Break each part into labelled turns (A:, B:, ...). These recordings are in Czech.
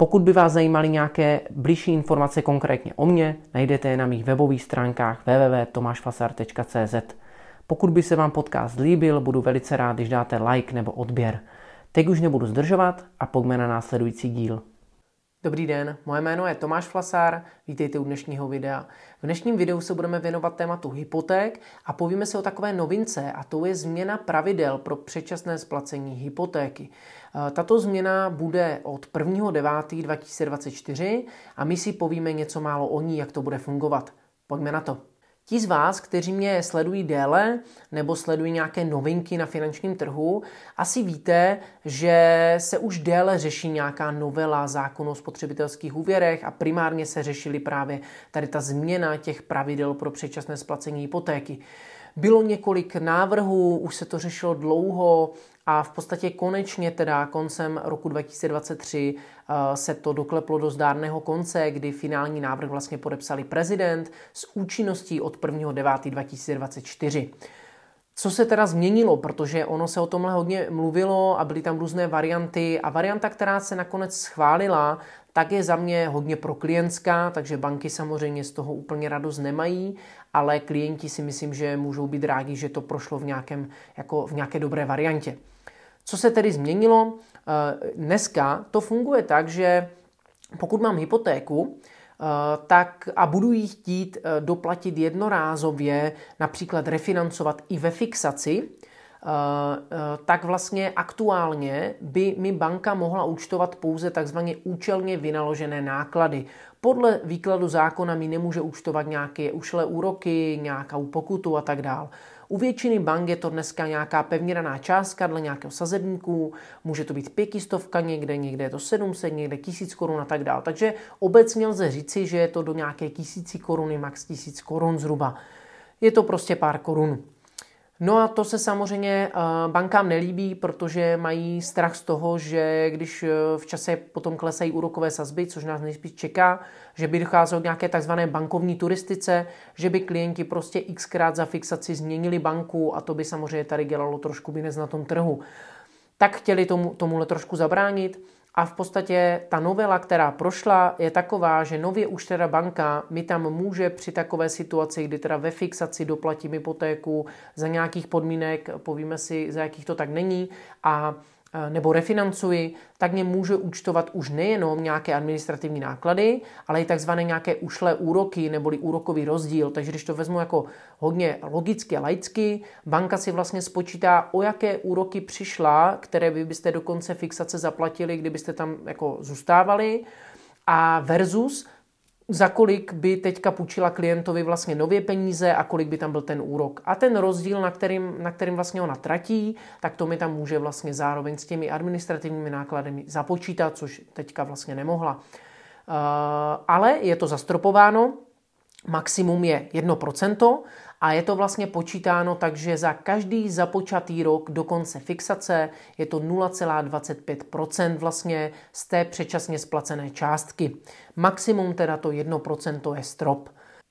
A: Pokud by vás zajímaly nějaké blížší informace konkrétně o mně, najdete je na mých webových stránkách www.tomašfasar.cz. Pokud by se vám podcast líbil, budu velice rád, když dáte like nebo odběr. Teď už nebudu zdržovat a pojďme na následující díl. Dobrý den, moje jméno je Tomáš Flasár, vítejte u dnešního videa. V dnešním videu se budeme věnovat tématu hypoték a povíme se o takové novince a to je změna pravidel pro předčasné splacení hypotéky. Eh, tato změna bude od 1.9.2024 a my si povíme něco málo o ní, jak to bude fungovat. Pojďme na to. Ti z vás, kteří mě sledují déle nebo sledují nějaké novinky na finančním trhu, asi víte, že se už déle řeší nějaká novela zákonu o spotřebitelských úvěrech a primárně se řešily právě tady ta změna těch pravidel pro předčasné splacení hypotéky. Bylo několik návrhů, už se to řešilo dlouho a v podstatě konečně teda koncem roku 2023 eh, se to dokleplo do zdárného konce, kdy finální návrh vlastně podepsali prezident s účinností od 1.9.2024. Co se teda změnilo, protože ono se o tomhle hodně mluvilo a byly tam různé varianty a varianta, která se nakonec schválila, tak je za mě hodně pro klientská, takže banky samozřejmě z toho úplně radost nemají, ale klienti si myslím, že můžou být rádi, že to prošlo v, nějakém, jako v nějaké dobré variantě. Co se tedy změnilo? Eh, dneska to funguje tak, že pokud mám hypotéku, tak a budu ji chtít eh, doplatit jednorázově, například refinancovat i ve fixaci, tak vlastně aktuálně by mi banka mohla účtovat pouze takzvaně účelně vynaložené náklady. Podle výkladu zákona mi nemůže účtovat nějaké ušlé úroky, nějakou pokutu a tak dále. U většiny bank je to dneska nějaká pevně daná částka dle nějakého sazebníku, může to být pětistovka někde, někde je to 700, někde tisíc korun a tak dále. Takže obecně lze říci, že je to do nějaké tisíci koruny, max tisíc korun zhruba. Je to prostě pár korun. No a to se samozřejmě eh, bankám nelíbí, protože mají strach z toho, že když eh, v čase potom klesají úrokové sazby, což nás nejspíš čeká, že by docházelo k nějaké takzvané bankovní turistice, že by klienti prostě xkrát za fixaci změnili banku a to by samozřejmě tady dělalo trošku binec na tom trhu. Tak chtěli tomu, tomuhle trošku zabránit a v podstatě ta novela, která prošla, je taková, že nově už teda banka mi tam může při takové situaci, kdy teda ve fixaci doplatím hypotéku za nějakých podmínek, povíme si, za jakých to tak není, a nebo refinancuji, tak mě může účtovat už nejenom nějaké administrativní náklady, ale i takzvané nějaké ušlé úroky neboli úrokový rozdíl. Takže když to vezmu jako hodně logicky a laicky, banka si vlastně spočítá, o jaké úroky přišla, které vy byste do konce fixace zaplatili, kdybyste tam jako zůstávali, a versus za kolik by teďka půjčila klientovi vlastně nově peníze a kolik by tam byl ten úrok. A ten rozdíl, na kterým, na kterým vlastně ona tratí, tak to mi tam může vlastně zároveň s těmi administrativními nákladami započítat, což teďka vlastně nemohla. Uh, ale je to zastropováno, maximum je 1%, a je to vlastně počítáno tak, že za každý započatý rok do konce fixace je to 0,25% vlastně z té předčasně splacené částky. Maximum teda to 1% je strop.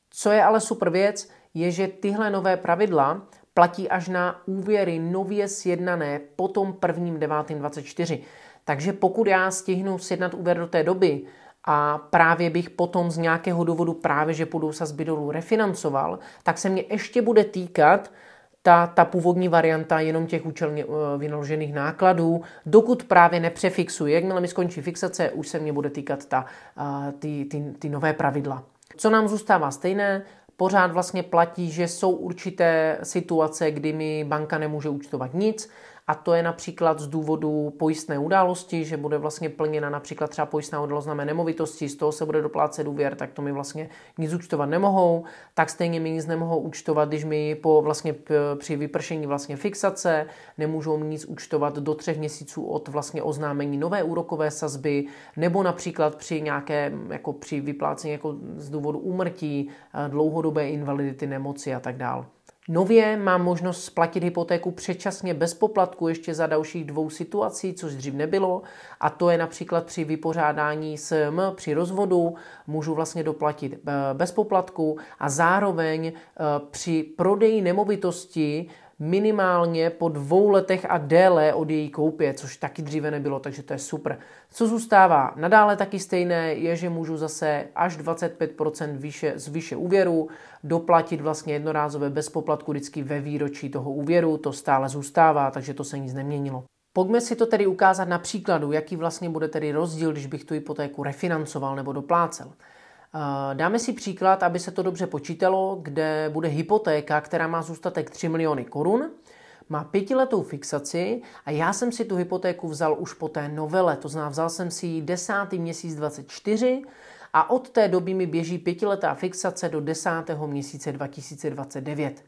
A: Co je ale super věc, je, že tyhle nové pravidla platí až na úvěry nově sjednané po tom 1.9.24. Takže pokud já stihnu sjednat úvěr do té doby, a právě bych potom z nějakého důvodu právě, že půjdu sazby dolů refinancoval, tak se mě ještě bude týkat ta, ta původní varianta jenom těch účelně uh, vynaložených nákladů, dokud právě nepřefixuji. Jakmile mi skončí fixace, už se mě bude týkat ta, uh, ty, ty, ty nové pravidla. Co nám zůstává stejné, pořád vlastně platí, že jsou určité situace, kdy mi banka nemůže účtovat nic a to je například z důvodu pojistné události, že bude vlastně plněna například třeba pojistná událost na mé nemovitosti, z toho se bude doplácet úvěr, tak to mi vlastně nic účtovat nemohou, tak stejně mi nic nemohou účtovat, když mi po vlastně při vypršení vlastně fixace nemůžou mi nic účtovat do třech měsíců od vlastně oznámení nové úrokové sazby, nebo například při nějaké, jako při vyplácení jako z důvodu úmrtí, eh, dlouhodobé invalidity, nemoci a tak dále. Nově mám možnost splatit hypotéku předčasně bez poplatku ještě za dalších dvou situací, což dřív nebylo. A to je například při vypořádání SM, při rozvodu, můžu vlastně doplatit eh, bez poplatku a zároveň eh, při prodeji nemovitosti minimálně po dvou letech a déle od její koupě, což taky dříve nebylo, takže to je super. Co zůstává nadále taky stejné, je, že můžu zase až 25% výše, z výše úvěru doplatit vlastně jednorázové bez poplatku vždycky ve výročí toho úvěru, to stále zůstává, takže to se nic neměnilo. Pojďme si to tedy ukázat na příkladu, jaký vlastně bude tedy rozdíl, když bych tu hypotéku refinancoval nebo doplácel. Eh, dáme si příklad, aby se to dobře počítalo, kde bude hypotéka, která má zůstatek 3 miliony korun, má pětiletou fixaci a já jsem si tu hypotéku vzal už po té novele, to znamená vzal jsem si ji 10. měsíc 24 a od té doby mi běží pětiletá fixace do 10. měsíce 2029.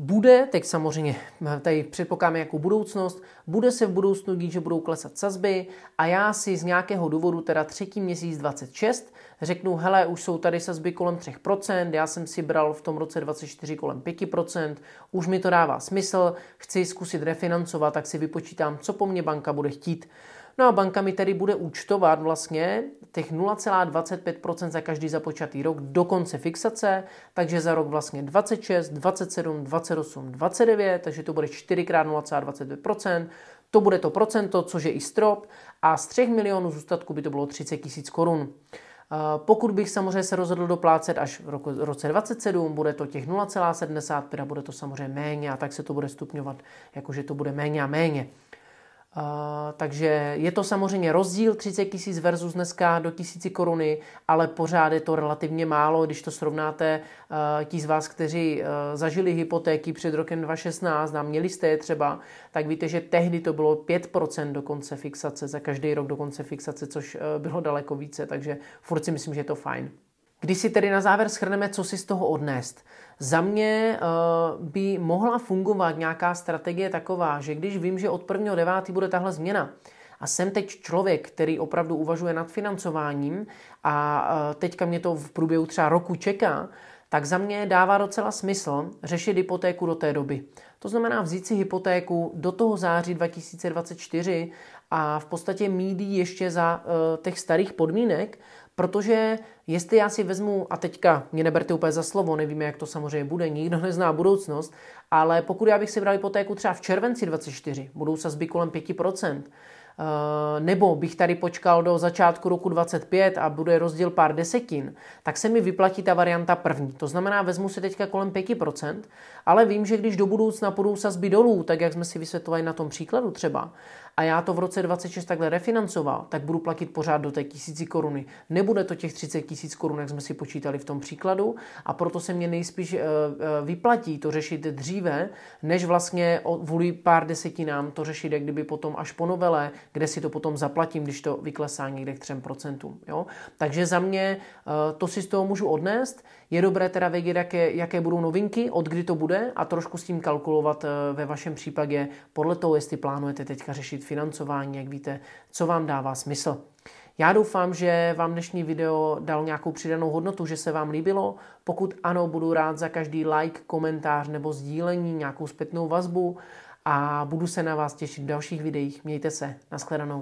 A: Bude, teď samozřejmě tady předpokládáme jako budoucnost, bude se v budoucnu dít, že budou klesat sazby a já si z nějakého důvodu, teda třetí měsíc 26, řeknu, hele, už jsou tady sazby kolem 3%, já jsem si bral v tom roce 24 kolem 5%, už mi to dává smysl, chci zkusit refinancovat, tak si vypočítám, co po mně banka bude chtít. No a banka mi tedy bude účtovat vlastně těch 0,25% za každý započatý rok do konce fixace, takže za rok vlastně 26, 27, 28, 29, takže to bude 4 x 0,25%, to bude to procento, což je i strop a z 3 milionů zůstatku by to bylo 30 tisíc korun. Pokud bych samozřejmě se rozhodl doplácet až v roku, roce 27, bude to těch 0,75 a bude to samozřejmě méně a tak se to bude stupňovat, jakože to bude méně a méně. Takže je to samozřejmě rozdíl 30 tisíc versus dneska do tisíci koruny, ale pořád je to relativně málo, když to srovnáte uh, ti z vás, kteří uh, zažili hypotéky před rokem 2016 a měli jste je třeba, tak víte, že tehdy to bylo 5% do konce fixace, za každý rok do konce fixace, což bylo daleko více, takže furt si myslím, že je to fajn. Když si tedy na závěr schrneme, co si z toho odnést. Za mě uh, by mohla fungovat nějaká strategie taková, že když vím, že od 1.9. bude tahle změna, a jsem teď člověk, který opravdu uvažuje nad financováním a uh, teďka mě to v průběhu třeba roku čeká, tak za mě dává docela smysl řešit hypotéku do té doby. To znamená vzít si hypotéku do toho září 2024 a v podstatě mít ještě za uh, těch starých podmínek, Protože jestli já si vezmu, a teďka mě neberte úplně za slovo, nevíme, jak to samozřejmě bude, nikdo nezná budoucnost, ale pokud já bych si bral hypotéku třeba v červenci 24, budou sazby kolem 5%, Eh, nebo bych tady počkal do začátku roku 25 a bude rozdíl pár desetin, tak se mi vyplatí ta varianta první. To znamená, vezmu si teďka kolem 5%, ale vím, že když do budoucna půjdou sazby dolů, tak jak jsme si vysvětlovali na tom příkladu třeba, a já to v roce 26 takhle refinancoval, tak budu platit pořád do té tisíci koruny. Nebude to těch 30 tisíc korun, jak jsme si počítali v tom příkladu, a proto se mě nejspíš eh, eh, vyplatí to řešit dříve, než vlastně kvůli pár desetinám to řešit, jak kdyby potom až po novele, kde si to potom zaplatím, když to vyklesá někde k 3%. Jo? Takže za mě eh, to si z toho můžu odnést. Je dobré teda vědět, jaké, jaké budou novinky, od kdy to bude a trošku s tím kalkulovat ve vašem případě podle toho, jestli plánujete teďka řešit financování, jak víte, co vám dává smysl. Já doufám, že vám dnešní video dal nějakou přidanou hodnotu, že se vám líbilo. Pokud ano, budu rád za každý like, komentář nebo sdílení, nějakou zpětnou vazbu a budu se na vás těšit v dalších videích. Mějte se, nashledanou.